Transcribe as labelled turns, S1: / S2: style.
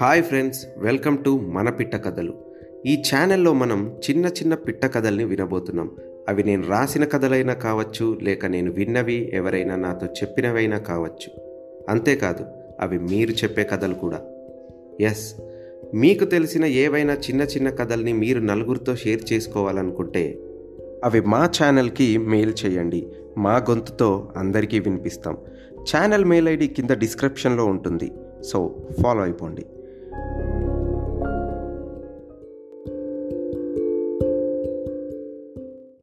S1: Hi friends welcome to మన పిట్ట కథలు. ఈ ఛానల్లో మనం చిన్న చిన్న పిట్ట కథల్ని వినబోతున్నాం. అవి నేను రాసిన కథలైనా కావచ్చు లేక నేను విన్నవి ఎవరైనా నాతో చెప్పినవైనా కావచ్చు. అంతేకాదు అవి మీరు చెప్పే కథలు కూడా. ఎస్ మీకు తెలిసిన ఏవైనా చిన్న చిన్న కథల్ని మీరు నలుగురితో షేర్ చేసుకోవాలనుకుంటే అవి మా ఛానల్కి మెయిల్ చేయండి. మా గొంతుతో అందరికీ వినిపిస్తాం. ఛానల్ మెయిల్ ఐడి కింద డిస్క్రిప్షన్లో ఉంటుంది. సో ఫాలో అయిపోండి.